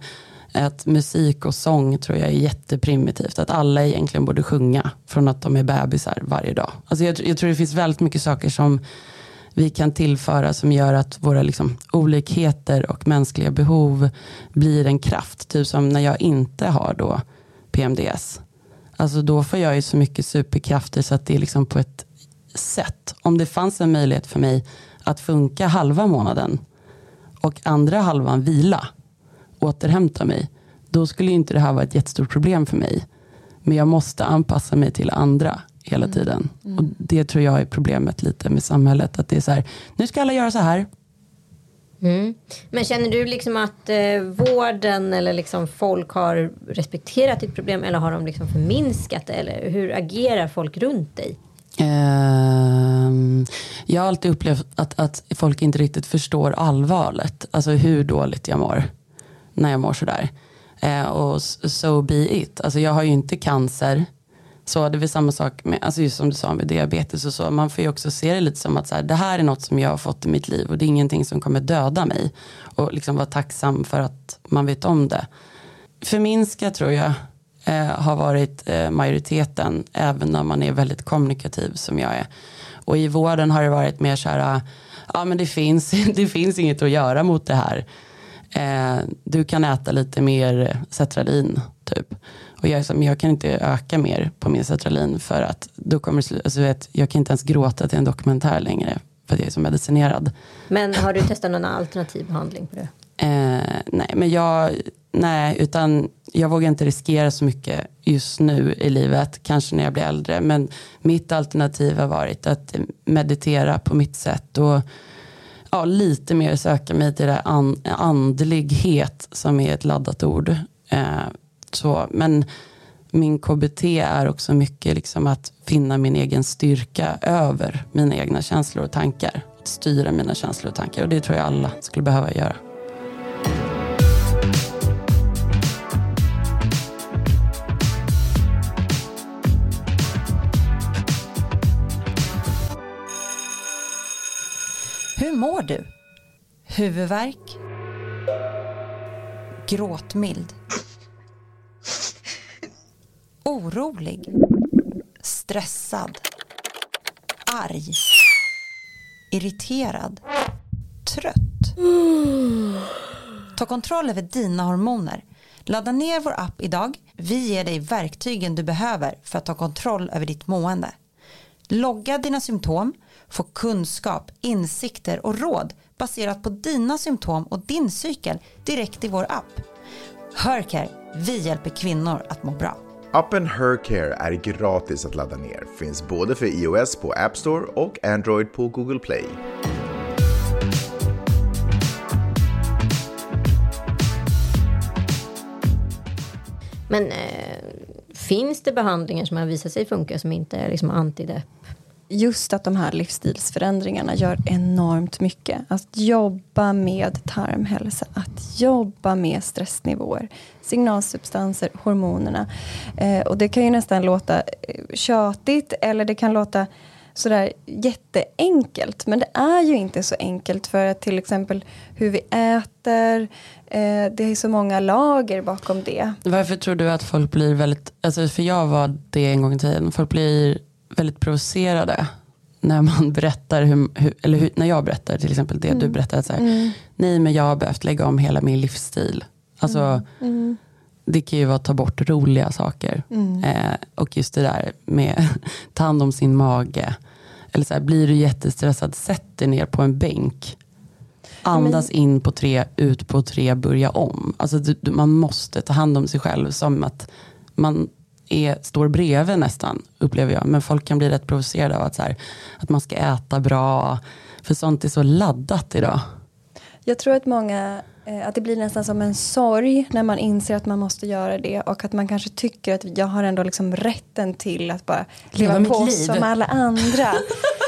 att musik och sång tror jag är jätteprimitivt. Att alla egentligen borde sjunga från att de är bebisar varje dag. Alltså jag, jag tror det finns väldigt mycket saker som vi kan tillföra som gör att våra liksom, olikheter och mänskliga behov blir en kraft. Typ som när jag inte har då PMDS. Alltså då får jag ju så mycket superkrafter så att det är liksom på ett sätt. Om det fanns en möjlighet för mig att funka halva månaden och andra halvan vila återhämta mig, då skulle inte det här vara ett jättestort problem för mig. Men jag måste anpassa mig till andra hela mm. tiden. Mm. Och Det tror jag är problemet lite med samhället. Att det är så här, nu ska alla göra så här. Mm. Men känner du liksom att eh, vården eller liksom folk har respekterat ditt problem eller har de liksom förminskat det? Eller hur agerar folk runt dig? Uh, jag har alltid upplevt att, att folk inte riktigt förstår allvaret. Alltså hur dåligt jag mår när jag mår sådär. Eh, och so be it. Alltså jag har ju inte cancer. Så det är väl samma sak med, alltså just som du sa med diabetes och så. Man får ju också se det lite som att så här, det här är något som jag har fått i mitt liv och det är ingenting som kommer döda mig. Och liksom vara tacksam för att man vet om det. Förminska tror jag eh, har varit eh, majoriteten även när man är väldigt kommunikativ som jag är. Och i vården har det varit mer så här, ah, ja men det finns, (laughs) det finns inget att göra mot det här eh, du kan äta lite mer Cetralin typ. Och jag, men jag kan inte öka mer på min Cetralin för att då kommer alltså vet, jag kan inte ens gråta till en dokumentär längre för att jag är så medicinerad. Men har du testat någon alternativ behandling på det? Eh, nej, men jag, nej, utan jag vågar inte riskera så mycket just nu i livet, kanske när jag blir äldre. Men mitt alternativ har varit att meditera på mitt sätt och ja, lite mer söka mig till det an, andlighet som är ett laddat ord. Eh, så, men min KBT är också mycket liksom att finna min egen styrka över mina egna känslor och tankar. Att styra mina känslor och tankar och det tror jag alla skulle behöva göra. Mår du? Huvudvärk? Gråtmild? Orolig? Stressad? Arg? Irriterad? Trött? Ta kontroll över dina hormoner. Ladda ner vår app idag. Vi ger dig verktygen du behöver för att ta kontroll över ditt mående. Logga dina symptom, få kunskap, insikter och råd baserat på dina symptom och din cykel direkt i vår app. Hörcare, vi hjälper kvinnor att må bra. Appen Hercare är gratis att ladda ner. Finns både för iOS på App Store och Android på Google Play. Men eh, finns det behandlingar som har visat sig funka som inte är liksom antidepp? Just att de här livsstilsförändringarna gör enormt mycket. Att jobba med tarmhälsa, att jobba med stressnivåer, signalsubstanser, hormonerna. Eh, och det kan ju nästan låta eh, tjatigt eller det kan låta sådär jätteenkelt. Men det är ju inte så enkelt för att till exempel hur vi äter, eh, det är så många lager bakom det. Varför tror du att folk blir väldigt, alltså för jag var det en gång i tiden, folk blir väldigt provocerade när man (laughs) berättar, hur, hur eller hur, när jag berättar till exempel det mm. du berättar, så här, mm. nej men jag har behövt lägga om hela min livsstil. Alltså, mm. mm. Det kan ju vara att ta bort roliga saker. Mm. Eh, och just det där med (laughs) ta hand om sin mage. Eller så här, blir du jättestressad, sätt dig ner på en bänk. Andas men... in på tre, ut på tre, börja om. Alltså, du, man måste ta hand om sig själv som att man är, står bredvid nästan, upplever jag. Men folk kan bli rätt provocerade av att, så här, att man ska äta bra. För sånt är så laddat idag. Jag tror att många eh, att det blir nästan som en sorg när man inser att man måste göra det och att man kanske tycker att jag har ändå liksom rätten till att bara leva, leva på liv. som alla andra. (laughs)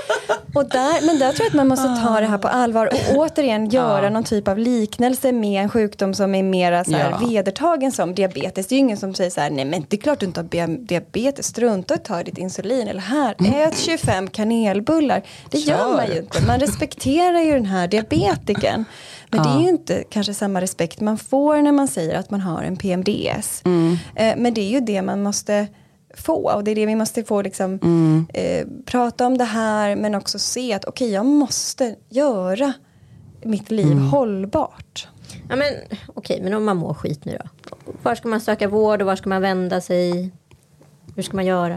Och där, men där tror jag att man måste ta det här på allvar och återigen göra ja. någon typ av liknelse med en sjukdom som är mer så här ja. vedertagen som diabetes. Det är ju ingen som säger så här, nej men det är klart du inte har diabetes, strunta och ta ditt insulin. Eller här, ät 25 kanelbullar. Det Kör. gör man ju inte. Man respekterar ju den här diabetikern. Men ja. det är ju inte kanske samma respekt man får när man säger att man har en PMDS. Mm. Eh, men det är ju det man måste få. Och det är det vi måste få liksom, mm. eh, prata om det här men också se att okej okay, jag måste göra mitt liv mm. hållbart. Ja, men, okej, okay, men om man mår skit nu då? Var ska man söka vård och var ska man vända sig? Hur ska man göra?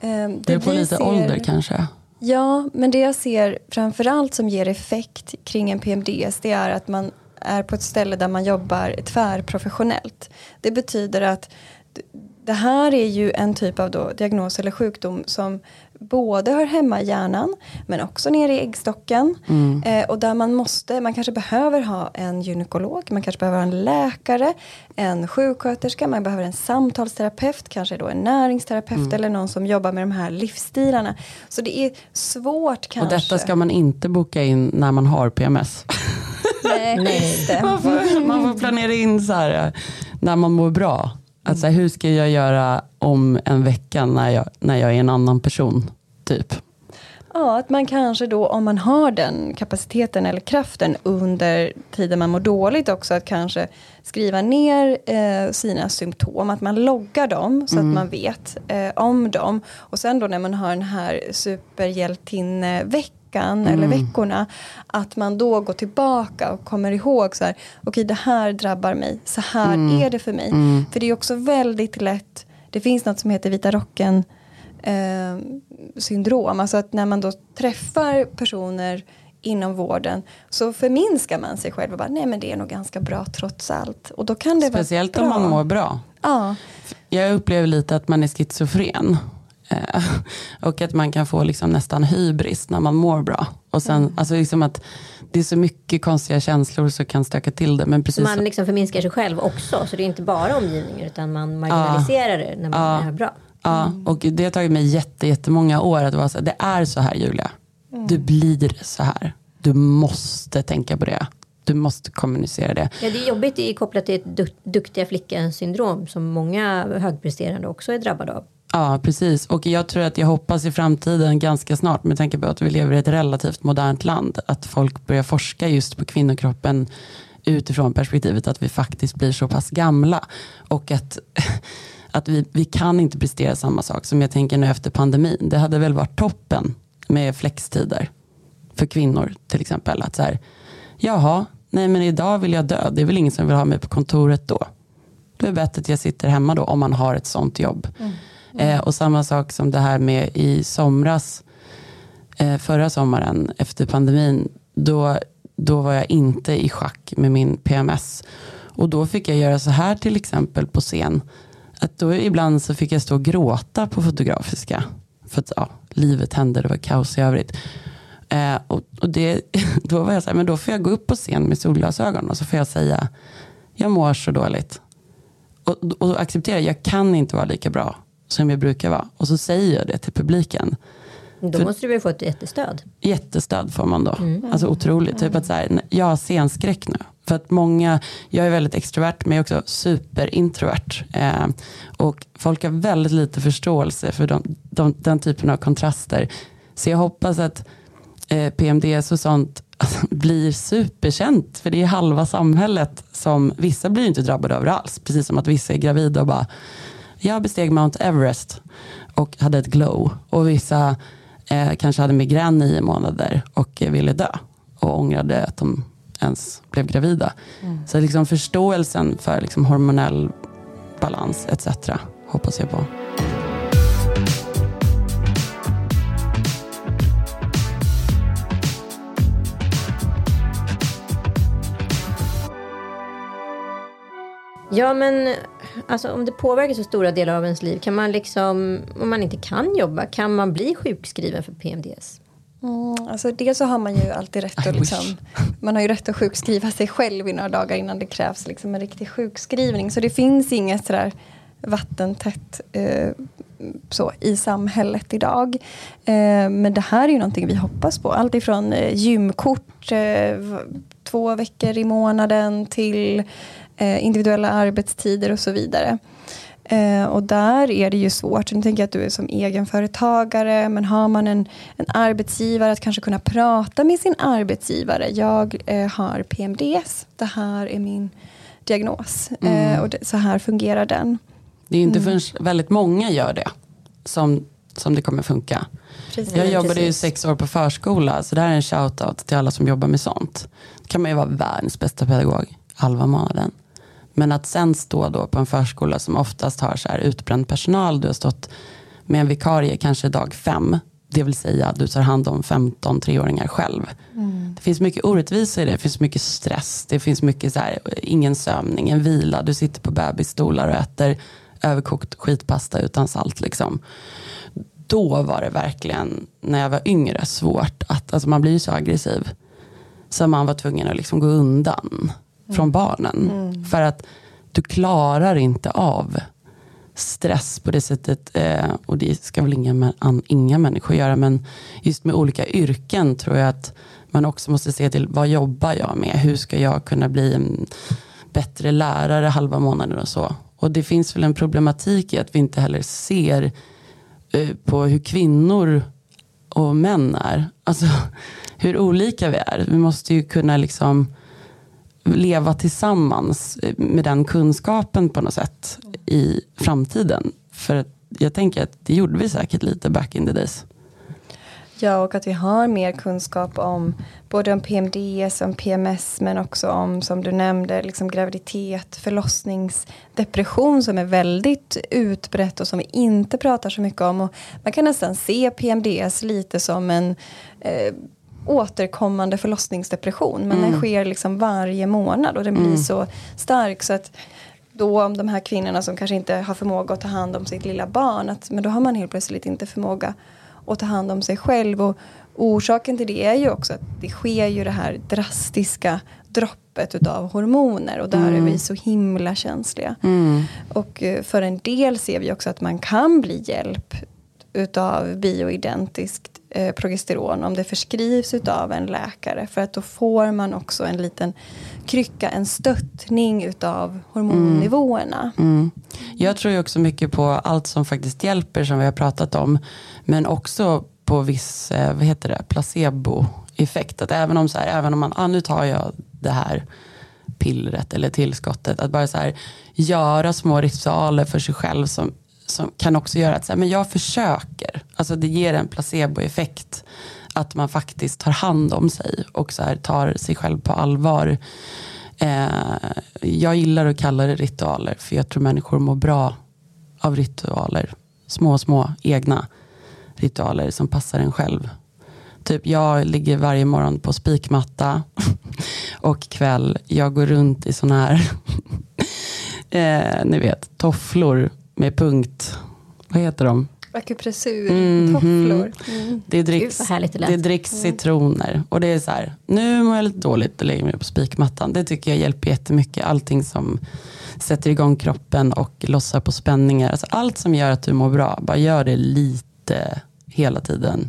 Eh, det, det är på lite ser, ålder kanske? Ja, men det jag ser framförallt som ger effekt kring en PMDS det är att man är på ett ställe där man jobbar tvärprofessionellt. Det betyder att det här är ju en typ av diagnos eller sjukdom som både hör hemma i hjärnan men också nere i äggstocken. Mm. Eh, och där man måste, man kanske behöver ha en gynekolog, man kanske behöver ha en läkare, en sjuksköterska, man behöver en samtalsterapeut, kanske då en näringsterapeut mm. eller någon som jobbar med de här livsstilarna. Så det är svårt kanske. Och detta ska man inte boka in när man har PMS. (laughs) Nej, Nej. Man, får, man får planera in så här eh, när man mår bra. Att så här, hur ska jag göra om en vecka när jag, när jag är en annan person? Typ. Ja, att man kanske då om man har den kapaciteten eller kraften under tiden man mår dåligt också att kanske skriva ner eh, sina symptom, att man loggar dem så mm. att man vet eh, om dem. Och sen då när man har den här superhjältinneveckan veckan mm. eller veckorna. Att man då går tillbaka och kommer ihåg så här, okej okay, det här drabbar mig, så här mm. är det för mig. Mm. För det är också väldigt lätt, det finns något som heter vita rocken eh, syndrom, alltså att när man då träffar personer inom vården så förminskar man sig själv och bara nej men det är nog ganska bra trots allt. Och då kan det Speciellt om man mår bra. Ja. Jag upplever lite att man är schizofren. Eh, (laughs) och att man kan få liksom nästan hybris när man mår bra. Och sen, mm. alltså liksom att det är så mycket konstiga känslor som kan stöka till det. Men precis man liksom förminskar sig själv också. Så det är inte bara omgivningen utan man marginaliserar ja. det när man ja. är bra. Ja, och det har tagit mig jätte, jättemånga år att vara så det är så här Julia. Mm. Du blir så här. Du måste tänka på det. Du måste kommunicera det. Ja, det är jobbigt det är kopplat till ett duktiga flickan syndrom som många högpresterande också är drabbade av. Ja, precis. Och jag tror att jag hoppas i framtiden ganska snart, med tanke på att vi lever i ett relativt modernt land, att folk börjar forska just på kvinnokroppen utifrån perspektivet att vi faktiskt blir så pass gamla. Och att, (laughs) att vi, vi kan inte prestera samma sak som jag tänker nu efter pandemin. Det hade väl varit toppen med flextider för kvinnor till exempel. Att så här, jaha, nej men idag vill jag dö. Det är väl ingen som vill ha mig på kontoret då. Det är bättre att jag sitter hemma då om man har ett sånt jobb. Mm. Eh, och samma sak som det här med i somras, eh, förra sommaren efter pandemin. Då, då var jag inte i schack med min PMS. Och då fick jag göra så här till exempel på scen. Att då ibland så fick jag stå och gråta på Fotografiska. För att ja, livet hände, det var kaos i övrigt. Eh, och, och det, (laughs) då var jag så här, men då får jag gå upp på scen med solglasögon och så får jag säga, jag mår så dåligt. Och, och acceptera, jag kan inte vara lika bra som jag brukar vara. Och så säger jag det till publiken. Då För, måste du väl få ett jättestöd? Jättestöd får man då. Mm. Alltså otroligt. Typ att så här, jag har scenskräck nu. För att många, jag är väldigt extrovert men jag är också superintrovert. Eh, och folk har väldigt lite förståelse för de, de, den typen av kontraster. Så jag hoppas att eh, PMDS och sånt alltså, (laughs) blir superkänt. För det är halva samhället som, vissa blir inte drabbade över alls. Precis som att vissa är gravida och bara, jag besteg Mount Everest och hade ett glow. Och vissa eh, kanske hade migrän nio månader och ville dö. Och ångrade att de ens blev gravida. Mm. Så liksom förståelsen för liksom hormonell balans etc. hoppas jag på. Ja men alltså, om det påverkar så stora delar av ens liv, kan man liksom, om man inte kan jobba, kan man bli sjukskriven för PMDS? Mm, alltså dels så har man ju alltid rätt att, liksom, man har ju rätt att sjukskriva sig själv i några dagar innan det krävs liksom en riktig sjukskrivning. Så det finns inget sådär vattentätt eh, så, i samhället idag. Eh, men det här är ju någonting vi hoppas på. Allt ifrån eh, gymkort eh, två veckor i månaden till eh, individuella arbetstider och så vidare. Eh, och där är det ju svårt. Nu tänker jag att du är som egenföretagare, men har man en, en arbetsgivare, att kanske kunna prata med sin arbetsgivare. Jag eh, har PMDS, det här är min diagnos mm. eh, och det, så här fungerar den. Det är inte mm. förrän väldigt många gör det som, som det kommer funka. Precis, jag jobbade precis. ju sex år på förskola, så det här är en shout-out till alla som jobbar med sånt. Då kan man ju vara världens bästa pedagog halva månaden. Men att sen stå då på en förskola som oftast har så här utbränd personal. Du har stått med en vikarie kanske dag fem. Det vill säga att du tar hand om 15 treåringar själv. Mm. Det finns mycket orättvisa i det. Det finns mycket stress. Det finns mycket så här, ingen sömn, ingen vila. Du sitter på bebisstolar och äter överkokt skitpasta utan salt. Liksom. Då var det verkligen, när jag var yngre, svårt att, alltså man blir ju så aggressiv. Så man var tvungen att liksom gå undan från barnen. Mm. För att du klarar inte av stress på det sättet. Eh, och det ska väl inga, inga människor göra. Men just med olika yrken tror jag att man också måste se till vad jobbar jag med? Hur ska jag kunna bli en bättre lärare halva månaden och så. Och det finns väl en problematik i att vi inte heller ser eh, på hur kvinnor och män är. Alltså (laughs) hur olika vi är. Vi måste ju kunna liksom leva tillsammans eh, med den kunskapen på något sätt i framtiden. För jag tänker att det gjorde vi säkert lite back in the days. Ja, och att vi har mer kunskap om både om PMDS, om PMS, men också om, som du nämnde, liksom graviditet, förlossningsdepression som är väldigt utbrett och som vi inte pratar så mycket om. Och man kan nästan se PMDS lite som en eh, återkommande förlossningsdepression. Men mm. den sker liksom varje månad och den blir mm. så stark så att då om de här kvinnorna som kanske inte har förmåga att ta hand om sitt lilla barn, att, men då har man helt plötsligt inte förmåga att ta hand om sig själv. Och orsaken till det är ju också att det sker ju det här drastiska droppet utav hormoner och där mm. är vi så himla känsliga. Mm. Och eh, för en del ser vi också att man kan bli hjälp utav bioidentiskt eh, progesteron om det förskrivs utav en läkare. För att då får man också en liten krycka, en stöttning utav hormonnivåerna. Mm. mm. Jag tror ju också mycket på allt som faktiskt hjälper som vi har pratat om. Men också på viss eh, vad heter det, placeboeffekt. Att även om, så här, även om man, ah, nu tar jag det här pillret eller tillskottet. Att bara så här, göra små ritualer för sig själv som, som kan också göra att så här, men jag försöker. Alltså det ger en placeboeffekt. Att man faktiskt tar hand om sig och så här, tar sig själv på allvar. Eh, jag gillar att kalla det ritualer för jag tror människor mår bra av ritualer. Små, små egna ritualer som passar en själv. Typ jag ligger varje morgon på spikmatta (laughs) och kväll, jag går runt i sådana här, (laughs) eh, ni vet, tofflor med punkt, vad heter de? Akupressur, Mhm. tofflor. Mm. Det dricks, det det dricks citroner. Och det är så här, nu mår jag lite dåligt och lägger mig på spikmattan. Det tycker jag hjälper jättemycket. Allting som sätter igång kroppen och lossar på spänningar. Alltså allt som gör att du mår bra, bara gör det lite hela tiden.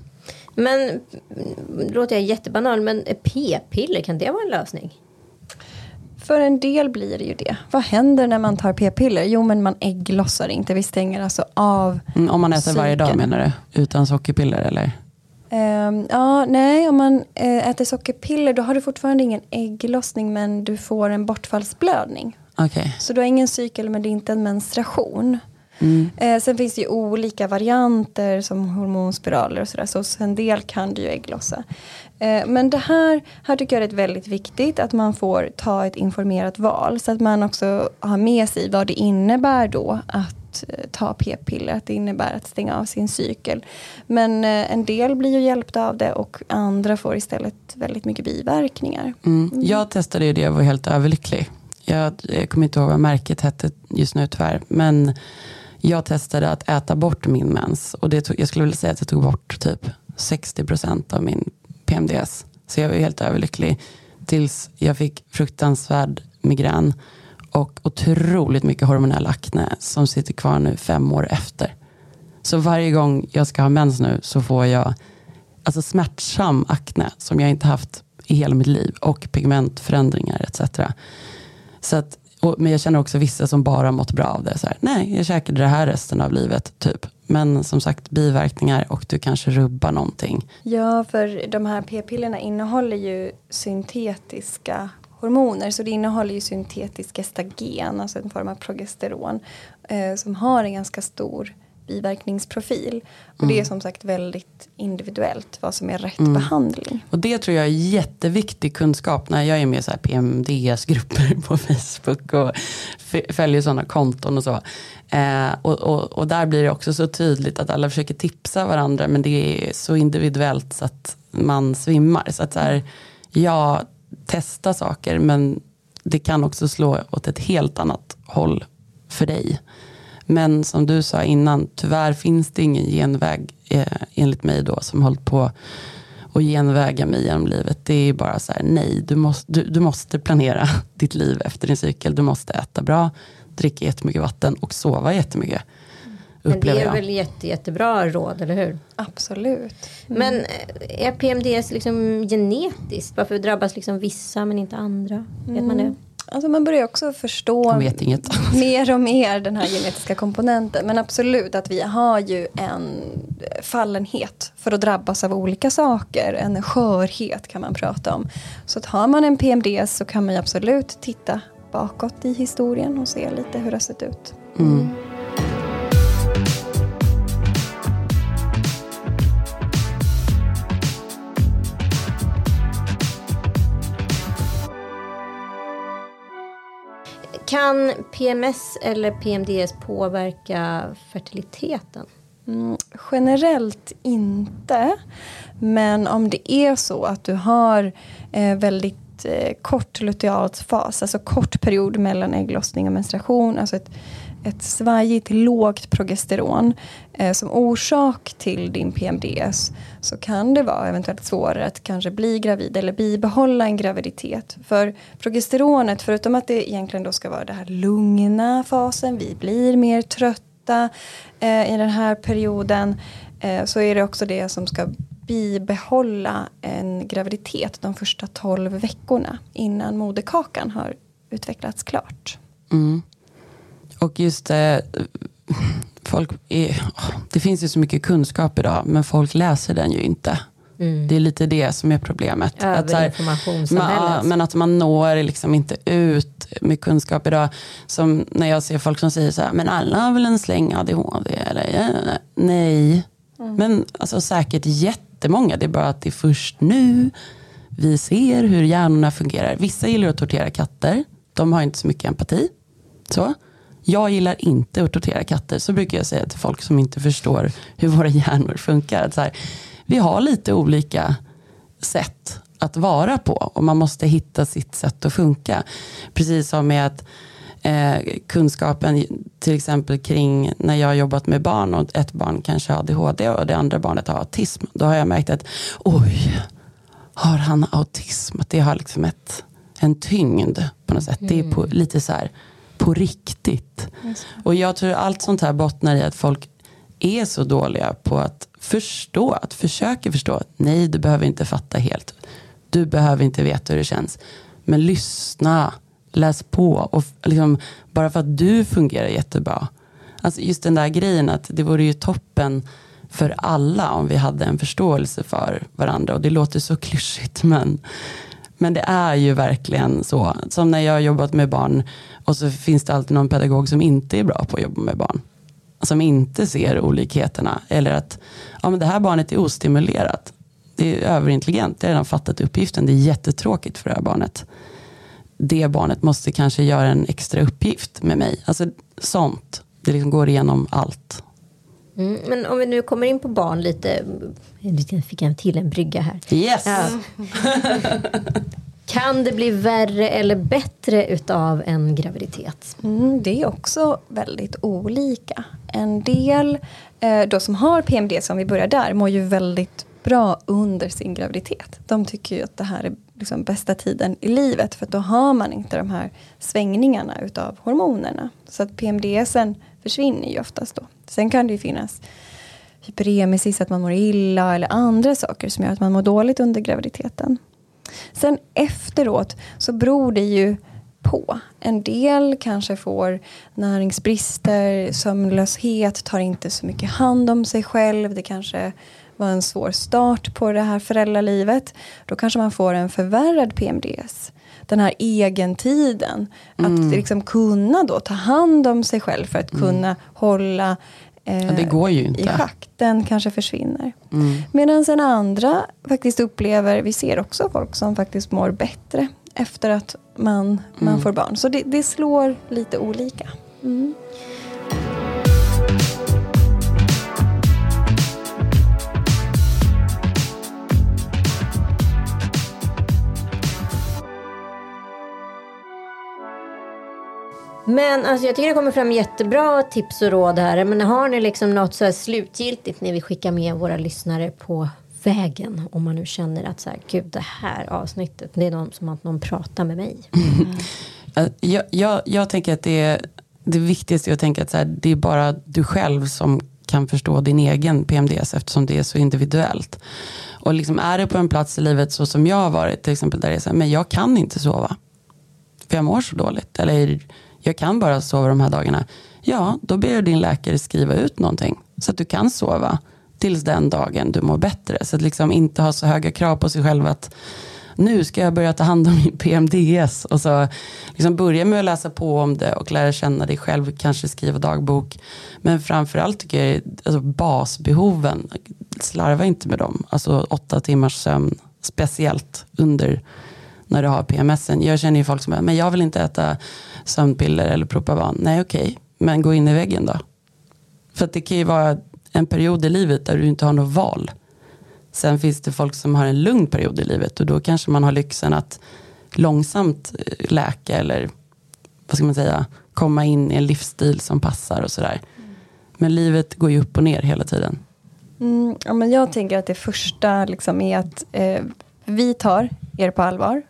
Men, mm, låter jag jättebanal, men p-piller, kan det vara en lösning? För en del blir det ju det. Vad händer när man tar p-piller? Jo, men man ägglossar inte. Vi stänger alltså av Mm, Om man äter varje dag Psyken. menar du? Utan sockerpiller eller? Ehm, ja, nej, om man eh, äter sockerpiller då har du fortfarande ingen ägglossning men du får en bortfallsblödning. Okej. Så du har ingen cykel men det är inte en menstruation. Mm. Eh, sen finns det ju olika varianter som hormonspiraler och sådär. Så en del kan du ju ägglossa. Eh, men det här, här tycker jag det är väldigt viktigt att man får ta ett informerat val. Så att man också har med sig vad det innebär då att eh, ta p-piller. Att det innebär att stänga av sin cykel. Men eh, en del blir ju hjälpta av det och andra får istället väldigt mycket biverkningar. Mm. Jag testade ju det och var helt överlycklig. Jag, jag kommer inte ihåg vad märket hette just nu tyvärr. Men jag testade att äta bort min mens. Och det tog, jag skulle vilja säga att jag tog bort typ 60% av min MDS. Så jag var helt överlycklig. Tills jag fick fruktansvärd migrän. Och otroligt mycket hormonell akne som sitter kvar nu fem år efter. Så varje gång jag ska ha mens nu så får jag alltså smärtsam akne som jag inte haft i hela mitt liv och pigmentförändringar etc. Så att, och, men jag känner också vissa som bara mått bra av det. Så här, Nej, jag käkade det här resten av livet, typ. Men som sagt, biverkningar och du kanske rubbar någonting. Ja, för de här p-pillerna innehåller ju syntetiska hormoner. Så det innehåller ju syntetisk gestagen, alltså en form av progesteron. Eh, som har en ganska stor biverkningsprofil. Och det är som sagt väldigt individuellt vad som är rätt behandling. Och det tror jag är jätteviktig kunskap när jag är med i PMDS-grupper (laughs) på Facebook och följer sådana konton och så. Eh, och, och, och där blir det också så tydligt att alla försöker tipsa varandra men det är så individuellt så att man svimmar. Så att så här, ja, testa saker men det kan också slå åt ett helt annat håll för dig. Men som du sa innan, tyvärr finns det ingen genväg eh, enligt mig då som hållit på att genväga mig genom livet. Det är bara så här, nej, du måste, du, du måste planera (laughs) ditt liv efter din cykel. Du måste äta bra, dricka jättemycket vatten och sova jättemycket. Men det är jag. väl jätte, jättebra råd, eller hur? Absolut. Men eh, är PMDS liksom genetiskt? Varför drabbas liksom vissa men inte andra? Vet man det? Alltså man börjar också förstå (laughs) mer och mer den här genetiska komponenten. Men absolut att vi har ju en fallenhet för att drabbas av olika saker. En skörhet kan man prata om. Så att har man en PMDS så kan man absolut titta bakåt i historien och se lite hur det har sett ut. Mm. Kan PMS eller PMDS påverka fertiliteten? Mm, generellt inte. Men om det är så att du har eh, väldigt eh, kort lutealsfas, alltså kort period mellan ägglossning och menstruation, alltså ett, ett svajigt lågt progesteron eh, som orsak till din PMDS så kan det vara eventuellt svårare att kanske bli gravid eller bibehålla en graviditet. För progesteronet, förutom att det egentligen då ska vara den här lugna fasen, vi blir mer trötta eh, i den här perioden eh, så är det också det som ska bibehålla en graviditet de första 12 veckorna innan moderkakan har utvecklats klart. Mm. Och just det, eh, folk är, det finns ju så mycket kunskap idag men folk läser den ju inte. Mm. Det är lite det som är problemet. Överinformationssamhället. Men att man når liksom inte ut med kunskap idag. Som när jag ser folk som säger så här, men alla har väl en släng ADHD? Eller, nej, mm. men alltså, säkert jättemånga. Det är bara att det är först nu vi ser hur hjärnorna fungerar. Vissa gillar att tortera katter. De har inte så mycket empati. Så. Jag gillar inte att tortera katter. Så brukar jag säga till folk som inte förstår hur våra hjärnor funkar. så här, vi har lite olika sätt att vara på och man måste hitta sitt sätt att funka. Precis som med att eh, kunskapen till exempel kring när jag har jobbat med barn och ett barn kanske har ADHD och det andra barnet har autism. Då har jag märkt att oj, har han autism? Att det har liksom ett, en tyngd på något sätt. Mm. Det är på, mm. lite så här på riktigt. Och jag tror allt sånt här bottnar i att folk är så dåliga på att förstå, att försöka förstå. Nej, du behöver inte fatta helt. Du behöver inte veta hur det känns. Men lyssna, läs på. Och liksom, bara för att du fungerar jättebra. Alltså just den där grejen att det vore ju toppen för alla om vi hade en förståelse för varandra. Och det låter så klyschigt men, men det är ju verkligen så. Som när jag har jobbat med barn och så finns det alltid någon pedagog som inte är bra på att jobba med barn som inte ser olikheterna. Eller att ja, men det här barnet är ostimulerat. Det är överintelligent, det har redan fattat uppgiften. Det är jättetråkigt för det här barnet. Det barnet måste kanske göra en extra uppgift med mig. Alltså sånt. Det liksom går igenom allt. Mm, men om vi nu kommer in på barn lite. Nu fick jag till en brygga här. Yes! Ja. Kan det bli värre eller bättre utav en graviditet? Mm, det är också väldigt olika. En del eh, då som har PMD, som vi börjar där, mår ju väldigt bra under sin graviditet. De tycker ju att det här är liksom bästa tiden i livet för då har man inte de här svängningarna utav hormonerna. Så att PMDSen försvinner ju oftast då. Sen kan det ju finnas hyperemesis, att man mår illa eller andra saker som gör att man mår dåligt under graviditeten. Sen efteråt så beror det ju på. En del kanske får näringsbrister, sömnlöshet, tar inte så mycket hand om sig själv. Det kanske var en svår start på det här föräldralivet. Då kanske man får en förvärrad PMDS. Den här egentiden. Mm. Att liksom kunna då ta hand om sig själv för att mm. kunna hålla eh, ja, det går ju inte. i schack. Den kanske försvinner. Mm. Medan en andra faktiskt upplever, vi ser också folk som faktiskt mår bättre efter att man, man mm. får barn. Så det, det slår lite olika. Men alltså, jag tycker det kommer fram jättebra tips och råd här. Men har ni liksom något så slutgiltigt ni vill skicka med våra lyssnare på vägen? Om man nu känner att så här, gud det här avsnittet, det är någon, som att någon pratar med mig. (laughs) Eh, jag, jag, jag, tänker att det är det viktigaste är att tänka att så här, det är bara du själv som kan förstå din egen PMDS eftersom det är så individuellt. Och liksom är det på en plats i livet så som jag har varit till exempel där det är så här, men jag kan inte sova. För jag mår så dåligt. Eller jag kan bara sova de här dagarna. Ja, då ber din läkare skriva ut någonting så att du kan sova tills den dagen du mår bättre. Så att liksom inte ha så höga krav på sig själv att nu ska jag börja ta hand om min PMDS. Och så liksom börja med att läsa på om det och lära känna dig själv, kanske skriva dagbok. Men framförallt tycker jag alltså basbehoven, slarva inte med dem. Alltså åtta timmars sömn, speciellt under när du har PMS. Jag känner ju folk som bara, men jag vill inte äta sömnpiller eller Propavan. Nej okej, okay. men gå in i väggen då. För det kan ju vara en period i livet där du inte har något val. Sen finns det folk som har en lugn period i livet och då kanske man har lyxen att långsamt eh, läka eller vad ska man säga, komma in i en livsstil som passar och sådär. Men livet går ju upp och ner hela tiden. Mm, ja, men jag tänker att det första liksom är att eh, vi tar er på allvar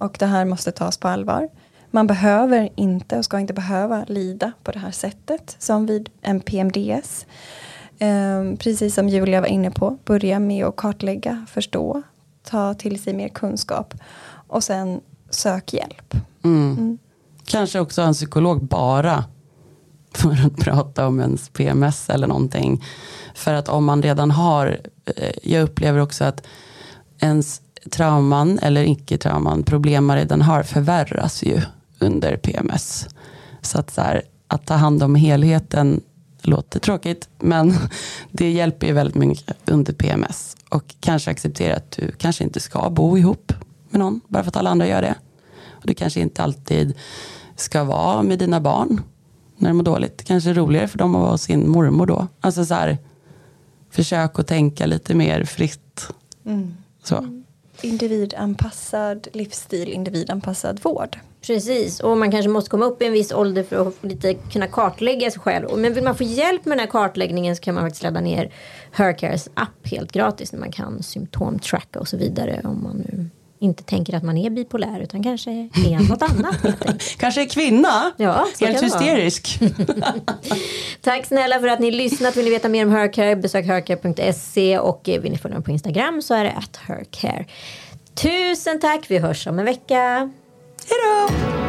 och det här måste tas på allvar. Man behöver inte och ska inte behöva lida på det här sättet som vid en PMDS. Eh, precis som Julia var inne på, börja med att kartlägga, förstå, ta till sig mer kunskap och sen sök hjälp. Mm. Mm. Kanske också en psykolog bara för att prata om ens PMS eller någonting. För att om man redan har, eh, jag upplever också att ens trauman eller icke-trauman, problem man redan har förvärras ju under PMS. Så att, så här, att ta hand om helheten låter tråkigt, men (laughs) det hjälper ju väldigt mycket under PMS. Och kanske acceptera att du kanske inte ska bo ihop med någon, bara för att alla andra gör det. Och du kanske inte alltid ska vara med dina barn när de mår dåligt. Det kanske är roligare för dem att vara hos sin mormor då. Alltså så här, försök att tänka lite mer fritt. Mm. Så. Individanpassad livsstil, individanpassad vård. Precis, och man kanske måste komma upp i en viss ålder för att lite kunna kartlägga sig själv. Men vill man få hjälp med den här kartläggningen så kan man faktiskt ladda ner Hercares app helt gratis. När man kan symptomtracka och så vidare. Om man nu inte tänker att man är bipolär utan kanske är något annat. (laughs) kanske är kvinna, ja, helt hysterisk. (laughs) Tack snälla för att ni lyssnat. Vill ni veta mer om Hercare besök hercare.se och vill ni följa mig på Instagram så är det at hercare. Tusen tack, vi hörs om en vecka. Hej då!